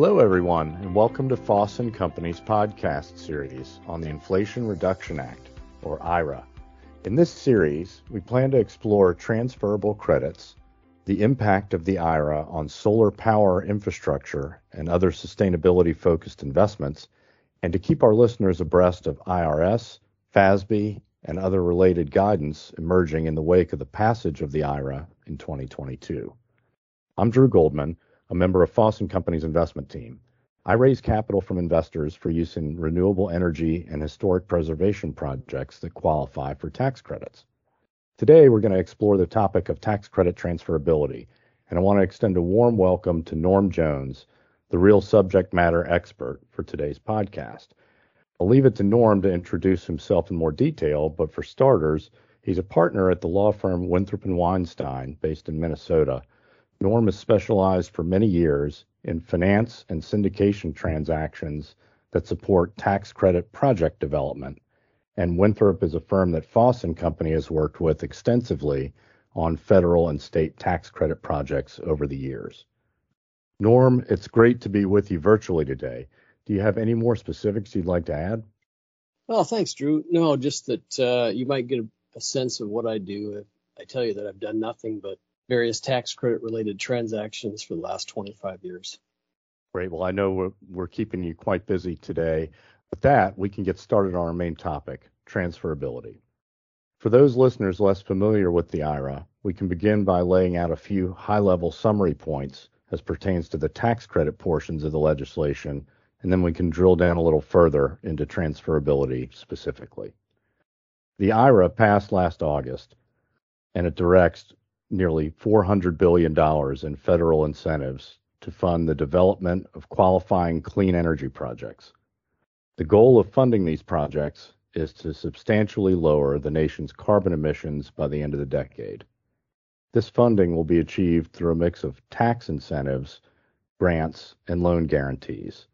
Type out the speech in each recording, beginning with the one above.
Hello, everyone, and welcome to Foss & Company's podcast series on the Inflation Reduction Act, or IRA. In this series, we plan to explore transferable credits, the impact of the IRA on solar power infrastructure and other sustainability-focused investments, and to keep our listeners abreast of IRS, FASB, and other related guidance emerging in the wake of the passage of the IRA in 2022. I'm Drew Goldman, a member of Foss & Company's investment team. I raise capital from investors for use in renewable energy and historic preservation projects that qualify for tax credits. Today, we're going to explore the topic of tax credit transferability, and I want to extend a warm welcome to Norm Jones, the real subject matter expert for today's podcast. I'll leave it to Norm to introduce himself in more detail, but for starters, he's a partner at the law firm Winthrop & Weinstine, based in Minnesota, Norm has specialized for many years in finance and syndication transactions that support tax credit project development, and Winthrop is a firm that Foss & Company has worked with extensively on federal and state tax credit projects over the years. Norm, it's great to be with you virtually today. Do you have any more specifics you'd like to add? Well, thanks, Drew. No, just that uh, you might get a, a sense of what I do I tell you that I've done nothing but various tax credit related transactions for the last 25 years. Great. Well, I know we're, we're keeping you quite busy today. With that, we can get started on our main topic transferability. For those listeners less familiar with the IRA, we can begin by laying out a few high level summary points as pertains to the tax credit portions of the legislation, and then we can drill down a little further into transferability specifically. The IRA passed last August, and it directs nearly $400 billion in federal incentives to fund the development of qualifying clean energy projects. The goal of funding these projects is to substantially lower the nation's carbon emissions by the end of the decade. This funding will be achieved through a mix of tax incentives, grants, and loan guarantees.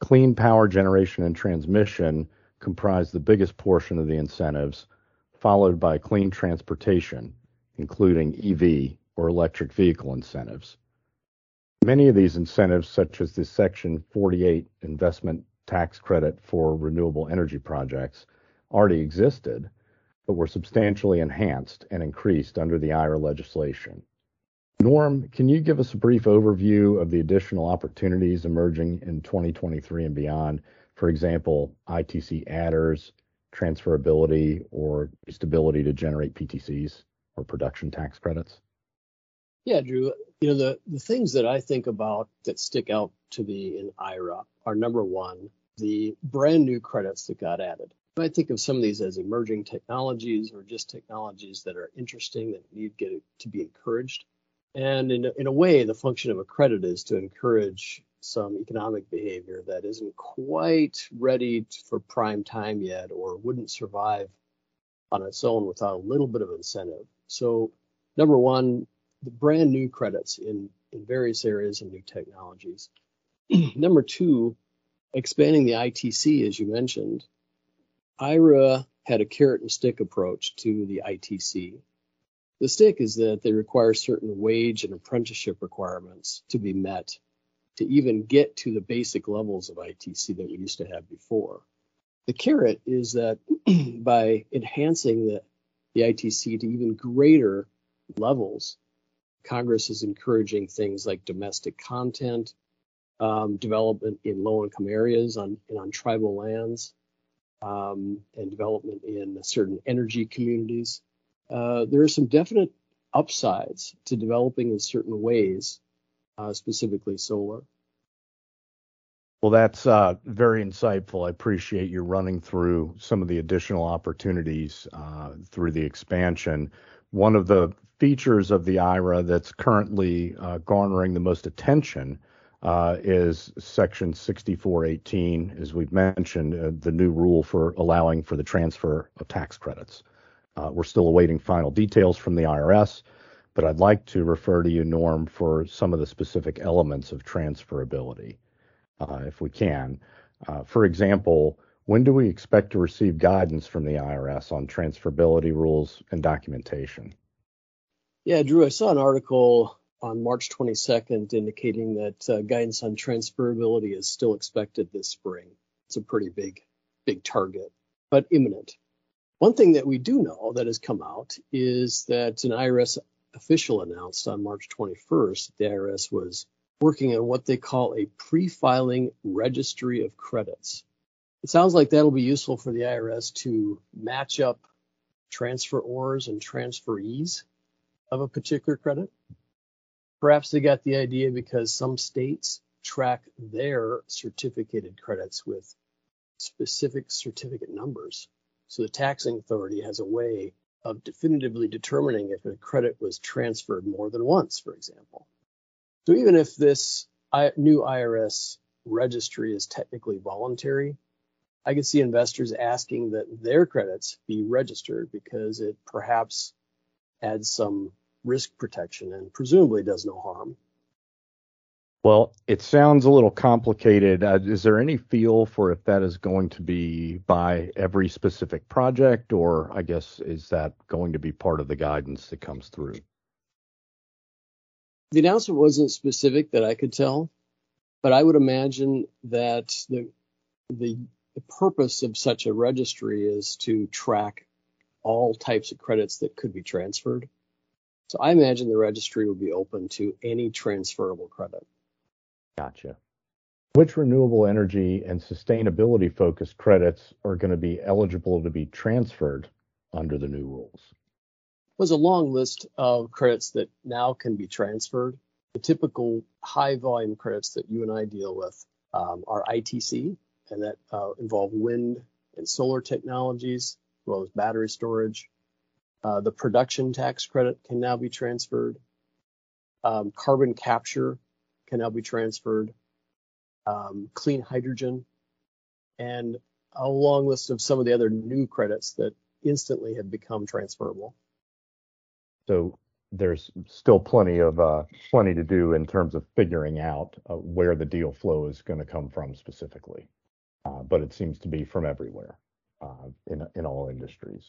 Clean power generation and transmission comprise the biggest portion of the incentives, followed by clean transportation, including EV or electric vehicle incentives. Many of these incentives, such as the Section 48 investment tax credit for renewable energy projects, already existed, but were substantially enhanced and increased under the IRA legislation. Norm, can you give us a brief overview of the additional opportunities emerging in 2023 and beyond? For example, ITC adders, transferability, or stability to generate PTCs? Or production tax credits? Yeah, Drew. You know, the, the things that I think about that stick out to me in IRA are number one, the brand new credits that got added. I think of some of these as emerging technologies or just technologies that are interesting that need get to be encouraged. And in in a way, the function of a credit is to encourage some economic behavior that isn't quite ready for prime time yet or wouldn't survive on its own without a little bit of incentive. So, number one, the brand new credits in, in various areas and new technologies. number two, expanding the ITC, as you mentioned. IRA had a carrot and stick approach to the ITC. The stick is that they require certain wage and apprenticeship requirements to be met to even get to the basic levels of ITC that we used to have before. The carrot is that by enhancing the the ITC to even greater levels. Congress is encouraging things like domestic content, um, development in low income areas on, and on tribal lands, um, and development in certain energy communities. Uh, there are some definite upsides to developing in certain ways, uh, specifically solar. Well, that's uh, very insightful. I appreciate you running through some of the additional opportunities uh, through the expansion. One of the features of the IRA that's currently uh, garnering the most attention uh, is Section 6418, as we've mentioned, uh, the new rule for allowing for the transfer of tax credits. Uh, we're still awaiting final details from the IRS, but I'd like to refer to you, Norm, for some of the specific elements of transferability. Uh, if we can. Uh, for example, when do we expect to receive guidance from the IRS on transferability rules and documentation? Yeah, Drew, I saw an article on March 22nd indicating that uh, guidance on transferability is still expected this spring. It's a pretty big, big target, but imminent. One thing that we do know that has come out is that an IRS official announced on March 21st the IRS was working on what they call a pre-filing registry of credits. It sounds like that'll be useful for the IRS to match up transferors and transferees of a particular credit. Perhaps they got the idea because some states track their certificated credits with specific certificate numbers. So the taxing authority has a way of definitively determining if a credit was transferred more than once, for example. So even if this new IRS registry is technically voluntary, I can see investors asking that their credits be registered because it perhaps adds some risk protection and presumably does no harm. Well, it sounds a little complicated. Uh, is there any feel for if that is going to be by every specific project, or I guess is that going to be part of the guidance that comes through? The announcement wasn't specific that I could tell, but I would imagine that the the, purpose of such a registry is to track all types of credits that could be transferred. So I imagine the registry will be open to any transferable credit. Gotcha. Which renewable energy and sustainability focused credits are going to be eligible to be transferred under the new rules? Was a long list of credits that now can be transferred. The typical high volume credits that you and I deal with um, are ITC, and that uh, involve wind and solar technologies, as well as battery storage, uh, the production tax credit can now be transferred. Um, carbon capture can now be transferred. Um, clean hydrogen, and a long list of some of the other new credits that instantly have become transferable. So there's still plenty of uh, plenty to do in terms of figuring out uh, where the deal flow is going to come from specifically, uh, but it seems to be from everywhere uh, in in all industries.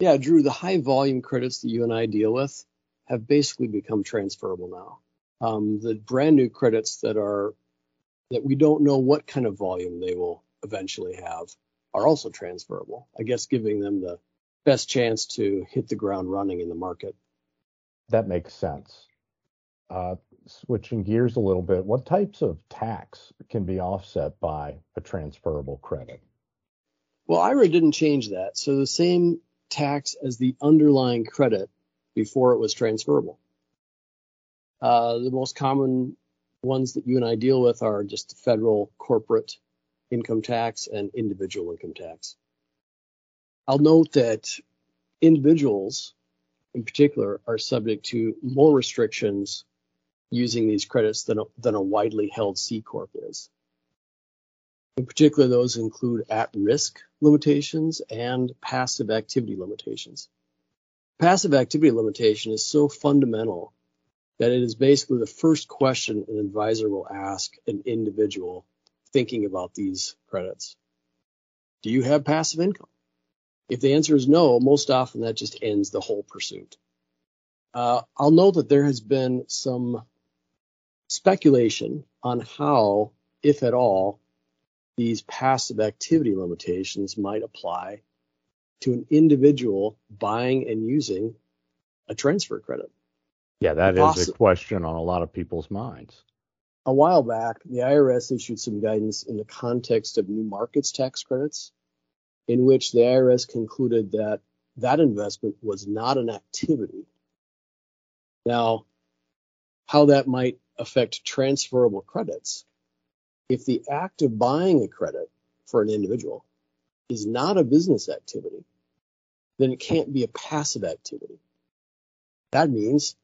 Yeah, Drew, the high volume credits that you and I deal with have basically become transferable now. Um, the brand new credits that are that we don't know what kind of volume they will eventually have are also transferable. I guess giving them the best chance to hit the ground running in the market. That makes sense. Uh, switching gears a little bit, what types of tax can be offset by a transferable credit? Well, IRA didn't change that. So the same tax as the underlying credit before it was transferable. Uh, the most common ones that you and I deal with are just federal corporate income tax and individual income tax. I'll note that individuals in particular are subject to more restrictions using these credits than a, than a widely held C Corp is. In particular, those include at-risk limitations and passive activity limitations. Passive activity limitation is so fundamental that it is basically the first question an advisor will ask an individual thinking about these credits. Do you have passive income? If the answer is no, most often that just ends the whole pursuit. Uh, I'll note that there has been some speculation on how, if at all, these passive activity limitations might apply to an individual buying and using a transfer credit. Yeah, that is a question on a lot of people's minds. A while back, the IRS issued some guidance in the context of new markets tax credits, in which the IRS concluded that that investment was not an activity. Now, how that might affect transferable credits if the act of buying a credit for an individual is not a business activity, then it can't be a passive activity. That means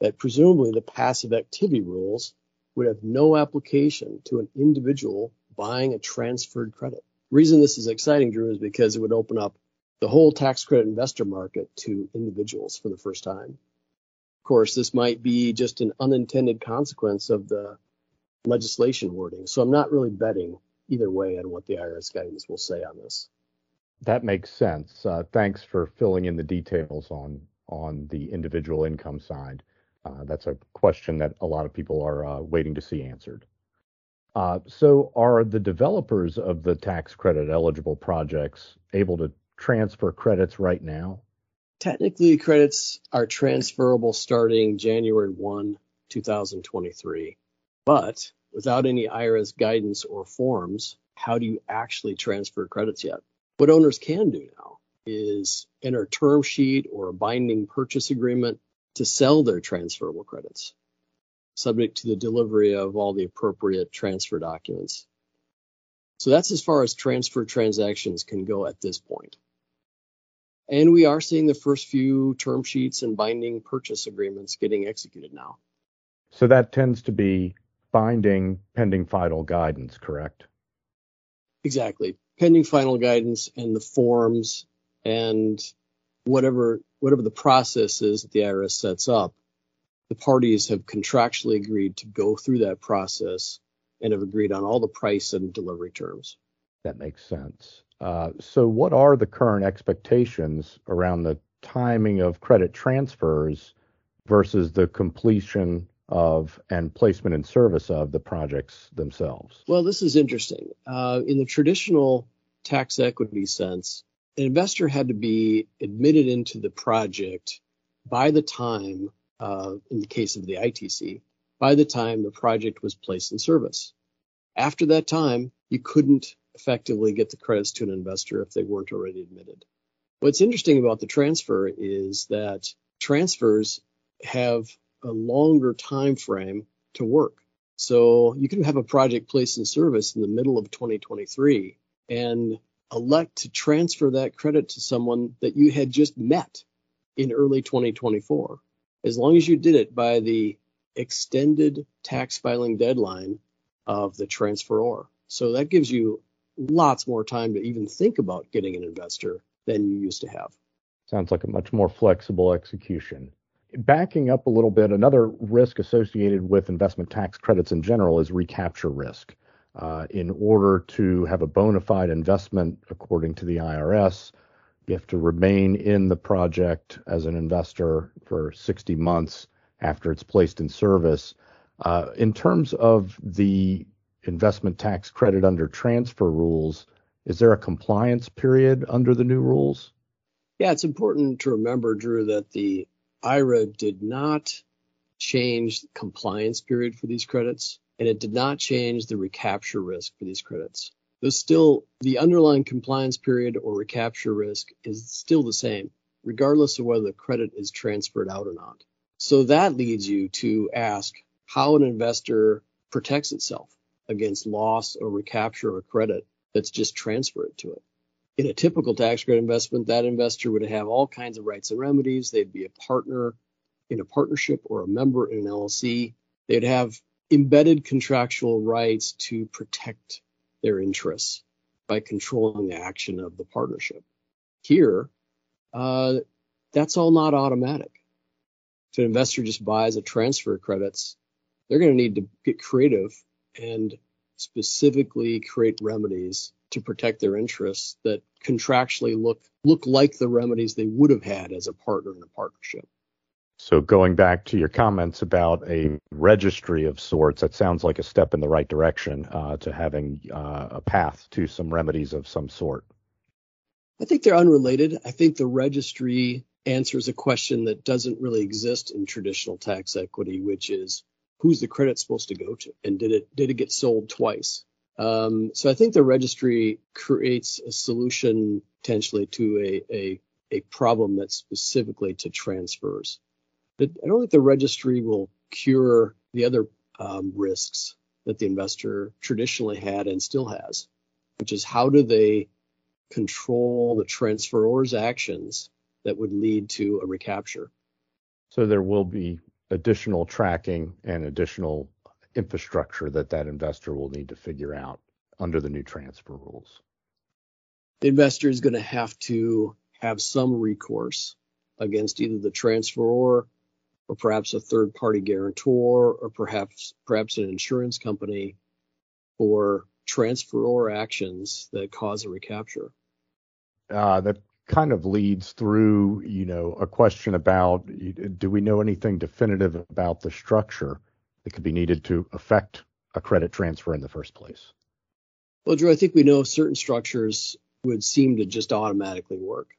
that presumably the passive activity rules would have no application to an individual buying a transferred credit. Reason this is exciting, Drew, is because it would open up the whole tax credit investor market to individuals for the first time. Of course, this might be just an unintended consequence of the legislation wording. So I'm not really betting either way on what the IRS guidance will say on this. That makes sense. Uh, thanks for filling in the details on on the individual income side. Uh, that's a question that a lot of people are uh, waiting to see answered. Uh, so, are the developers of the tax credit eligible projects able to transfer credits right now? Technically, credits are transferable starting January 1, 2023. But without any IRS guidance or forms, how do you actually transfer credits yet? What owners can do now is enter a term sheet or a binding purchase agreement to sell their transferable credits, subject to the delivery of all the appropriate transfer documents. So that's as far as transfer transactions can go at this point. And we are seeing the first few term sheets and binding purchase agreements getting executed now. So that tends to be binding pending final guidance, correct? Exactly. Pending final guidance and the forms and whatever whatever the process is that the IRS sets up, the parties have contractually agreed to go through that process and have agreed on all the price and delivery terms. That makes sense. Uh, so, what are the current expectations around the timing of credit transfers versus the completion of and placement in service of the projects themselves? Well, this is interesting. Uh, in the traditional tax equity sense, an investor had to be admitted into the project by the time, Uh, in the case of the ITC, by the time the project was placed in service. After that time, you couldn't effectively get the credits to an investor if they weren't already admitted. What's interesting about the transfer is that transfers have a longer time frame to work. So you can have a project placed in service in the middle of 2023 and elect to transfer that credit to someone that you had just met in early 2024. As long as you did it by the extended tax filing deadline of the transferor. So that gives you lots more time to even think about getting an investor than you used to have. Sounds like a much more flexible execution. Backing up a little bit, another risk associated with investment tax credits in general is recapture risk. Uh, in order to have a bona fide investment, according to the IRS, you have to remain in the project as an investor for 60 months after it's placed in service. Uh, in terms of the investment tax credit under transfer rules, is there a compliance period under the new rules? Yeah, it's important to remember, Drew, that the IRA did not change compliance period for these credits, and it did not change the recapture risk for these credits. There's still the underlying compliance period or recapture risk is still the same, regardless of whether the credit is transferred out or not. So that leads you to ask how an investor protects itself against loss or recapture of credit that's just transferred to it. In a typical tax credit investment, that investor would have all kinds of rights and remedies. They'd be a partner in a partnership or a member in an LLC. They'd have embedded contractual rights to protect their interests by controlling the action of the partnership. Here, uh, that's all not automatic. If an investor just buys a transfer credits, they're going to need to get creative and specifically create remedies to protect their interests that contractually look look like the remedies they would have had as a partner in a partnership. So going back to your comments about a registry of sorts, that sounds like a step in the right direction uh, to having uh, a path to some remedies of some sort. I think they're unrelated. I think the registry answers a question that doesn't really exist in traditional tax equity, which is who's the credit supposed to go to, and did it did it get sold twice? Um, so I think the registry creates a solution potentially to a, a, a problem that's specifically to transfers. I don't think the registry will cure the other um, risks that the investor traditionally had and still has, which is how do they control the transferor's actions that would lead to a recapture? So there will be additional tracking and additional infrastructure that that investor will need to figure out under the new transfer rules. The investor is going to have to have some recourse against either the transferor or perhaps a third party guarantor or perhaps perhaps an insurance company for transferor actions that cause a recapture. Uh, that kind of leads through, you know, a question about do we know anything definitive about the structure that could be needed to affect a credit transfer in the first place? Well, Drew, I think we know certain structures would seem to just automatically work.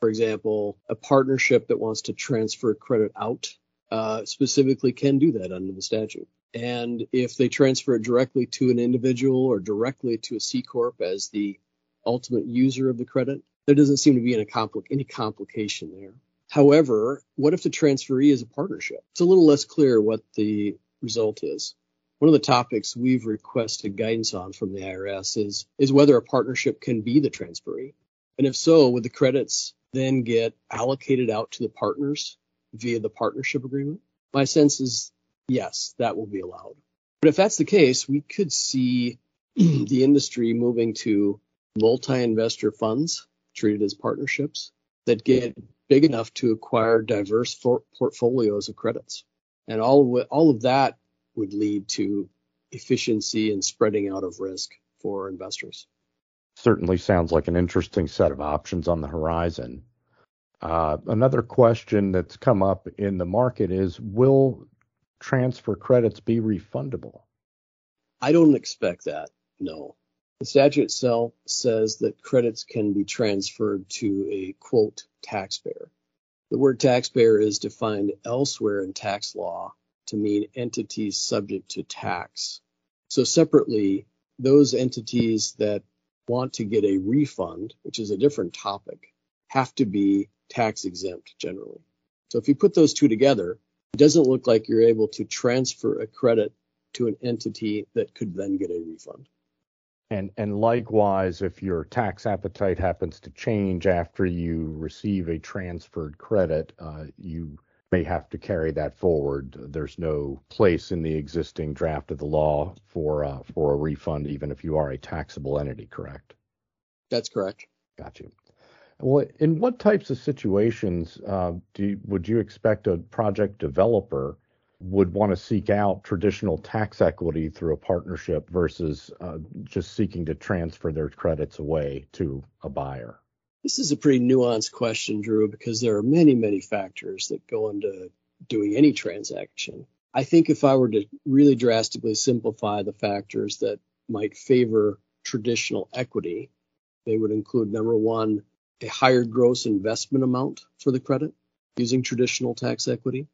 For example, a partnership that wants to transfer credit out uh, specifically can do that under the statute. And if they transfer it directly to an individual or directly to a C corp as the ultimate user of the credit, there doesn't seem to be any, compli- any complication there. However, what if the transferee is a partnership? It's a little less clear what the result is. One of the topics we've requested guidance on from the IRS is, is whether a partnership can be the transferee. And if so, would the credits then get allocated out to the partners via the partnership agreement? My sense is yes, that will be allowed. But if that's the case, we could see the industry moving to multi investor funds treated as partnerships that get big enough to acquire diverse for- portfolios of credits. And all of, all of that would lead to efficiency and spreading out of risk for investors. Certainly sounds like an interesting set of options on the horizon. Uh, another question that's come up in the market is Will transfer credits be refundable? I don't expect that, no. The statute itself says that credits can be transferred to a quote taxpayer. The word taxpayer is defined elsewhere in tax law to mean entities subject to tax. So separately, those entities that want to get a refund, which is a different topic, have to be tax exempt generally. So if you put those two together, it doesn't look like you're able to transfer a credit to an entity that could then get a refund. And and likewise, if your tax appetite happens to change after you receive a transferred credit, uh, you may have to carry that forward. There's no place in the existing draft of the law for uh, for a refund, even if you are a taxable entity. Correct? That's correct. Got you. Well, in what types of situations uh, do you, would you expect a project developer would want to seek out traditional tax equity through a partnership versus uh, just seeking to transfer their credits away to a buyer? This is a pretty nuanced question, Drew, because there are many, many factors that go into doing any transaction. I think if I were to really drastically simplify the factors that might favor traditional equity, they would include number one, a higher gross investment amount for the credit using traditional tax equity.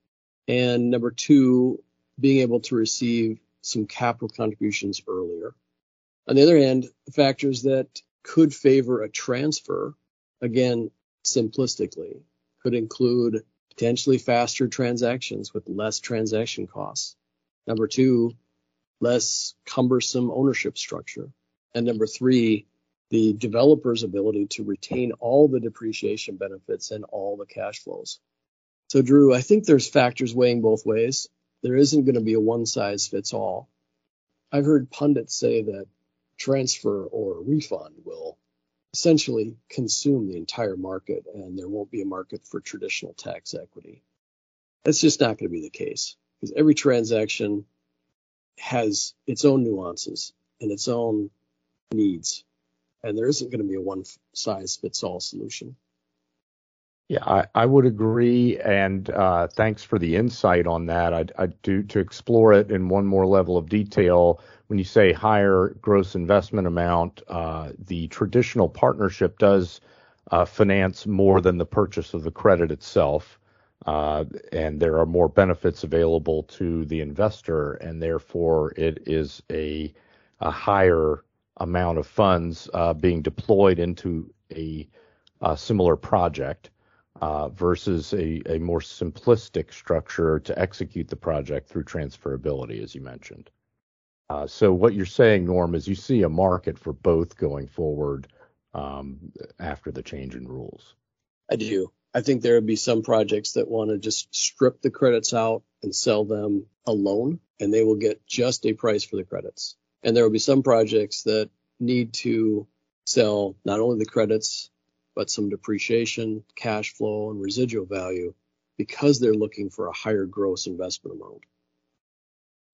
And number two, being able to receive some capital contributions earlier. On the other hand, factors that could favor a transfer, again, simplistically, could include potentially faster transactions with less transaction costs. Number two, less cumbersome ownership structure. And number three, the developer's ability to retain all the depreciation benefits and all the cash flows. So, Drew, I think there's factors weighing both ways. There isn't going to be a one size fits all. I've heard pundits say that transfer or refund will essentially consume the entire market and there won't be a market for traditional tax equity. That's just not going to be the case because every transaction has its own nuances and its own needs and there isn't going to be a one size fits all solution. Yeah, I, I would agree, and uh, thanks for the insight on that. I, I do to explore it in one more level of detail. When you say higher gross investment amount, uh, the traditional partnership does uh, finance more than the purchase of the credit itself, uh, and there are more benefits available to the investor, and therefore it is a, a higher amount of funds uh, being deployed into a, a similar project uh, versus a, a, more simplistic structure to execute the project through transferability, as you mentioned. Uh, so what you're saying, Norm, is you see a market for both going forward um, after the change in rules. I do. I think there would be some projects that want to just strip the credits out and sell them alone, and they will get just a price for the credits. And there will be some projects that need to sell not only the credits, but some depreciation, cash flow, and residual value because they're looking for a higher gross investment amount.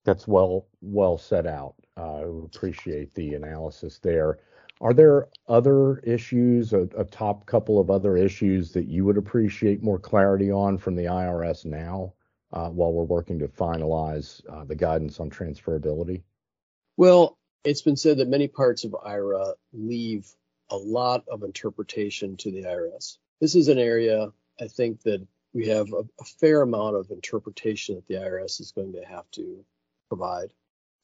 That's well well set out. I uh, appreciate the analysis there. Are there other issues, a, a, top couple of other issues that you would appreciate more clarity on from the IRS now uh, while we're working to finalize uh, the guidance on transferability? Well, it's been said that many parts of IRA leave a lot of interpretation to the IRS. This is an area I think that we have a, a fair amount of interpretation that the IRS is going to have to provide.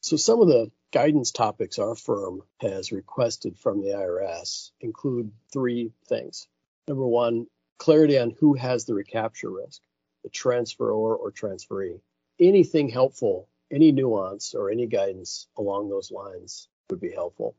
So some of the guidance topics our firm has requested from the IRS include three things. Number one, clarity on who has the recapture risk, the transferor or transferee. Anything helpful, any nuance or any guidance along those lines would be helpful.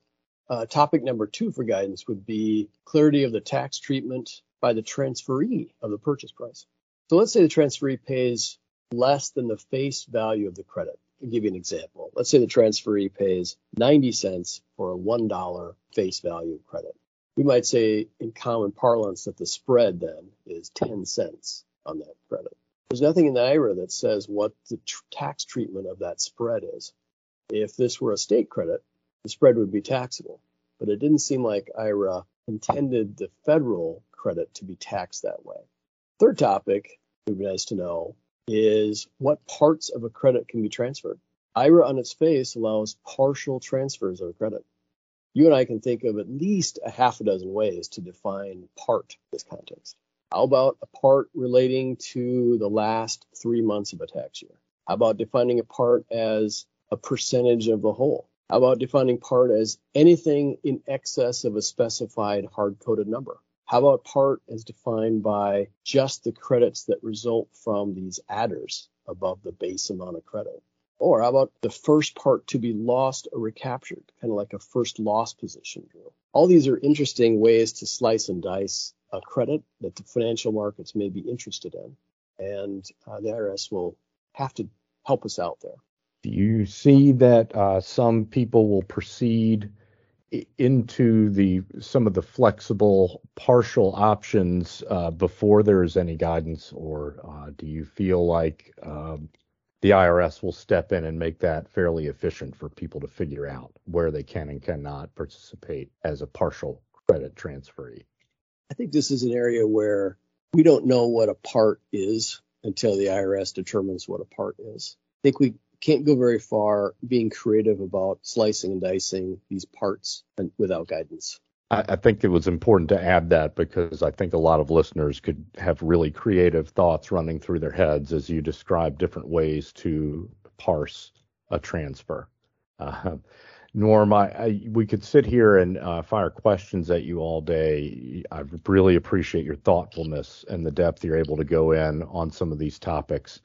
Uh, topic number two for guidance would be clarity of the tax treatment by the transferee of the purchase price. So let's say the transferee pays less than the face value of the credit. I'll give you an example. Let's say the transferee pays 90 cents for a $1 face value credit. We might say in common parlance that the spread then is 10 cents on that credit. There's nothing in the IRA that says what the tr- tax treatment of that spread is. If this were a state credit, the spread would be taxable. But it didn't seem like IRA intended the federal credit to be taxed that way. Third topic, it would be nice to know, is what parts of a credit can be transferred. IRA on its face allows partial transfers of a credit. You and I can think of at least a half a dozen ways to define part in this context. How about a part relating to the last three months of a tax year? How about defining a part as a percentage of the whole? How about defining part as anything in excess of a specified hard coded number? How about part as defined by just the credits that result from these adders above the base amount of credit? Or how about the first part to be lost or recaptured, kind of like a first loss position drill? All these are interesting ways to slice and dice a credit that the financial markets may be interested in. And uh, the IRS will have to help us out there. Do you see that uh, some people will proceed into the some of the flexible partial options uh, before there is any guidance, or uh, do you feel like um, the IRS will step in and make that fairly efficient for people to figure out where they can and cannot participate as a partial credit transferee? I think this is an area where we don't know what a part is until the IRS determines what a part is. I think we can't go very far being creative about slicing and dicing these parts without guidance. I, I think it was important to add that because I think a lot of listeners could have really creative thoughts running through their heads as you describe different ways to parse a transfer. Uh, Norm, I, I, we could sit here and uh, fire questions at you all day. I really appreciate your thoughtfulness and the depth you're able to go in on some of these topics.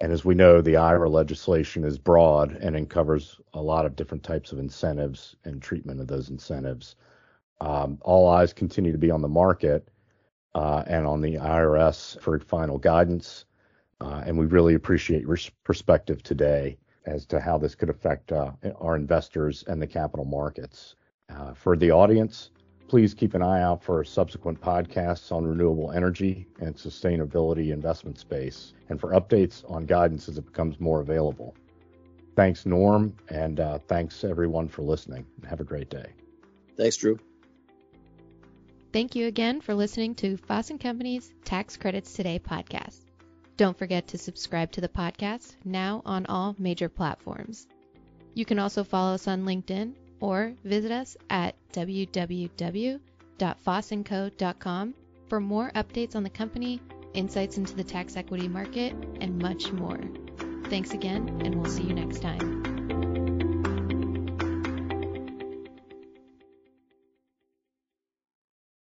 And as we know, the IRA legislation is broad and it covers a lot of different types of incentives and treatment of those incentives. Um, all eyes continue to be on the market uh, and on the IRS for final guidance. Uh, and we really appreciate your perspective today as to how this could affect uh, our investors and the capital markets. Uh, for the audience, Please keep an eye out for subsequent podcasts on renewable energy and sustainability investment space and for updates on guidance as it becomes more available. Thanks, Norm, and uh, thanks everyone for listening. Have a great day. Thanks, Drew. Thank you again for listening to Foss & Company's Tax Credits Today podcast. Don't forget to subscribe to the podcast now on all major platforms. You can also follow us on LinkedIn or visit us at www.fossandco.com for more updates on the company, insights into the tax equity market, and much more. Thanks again, and we'll see you next time.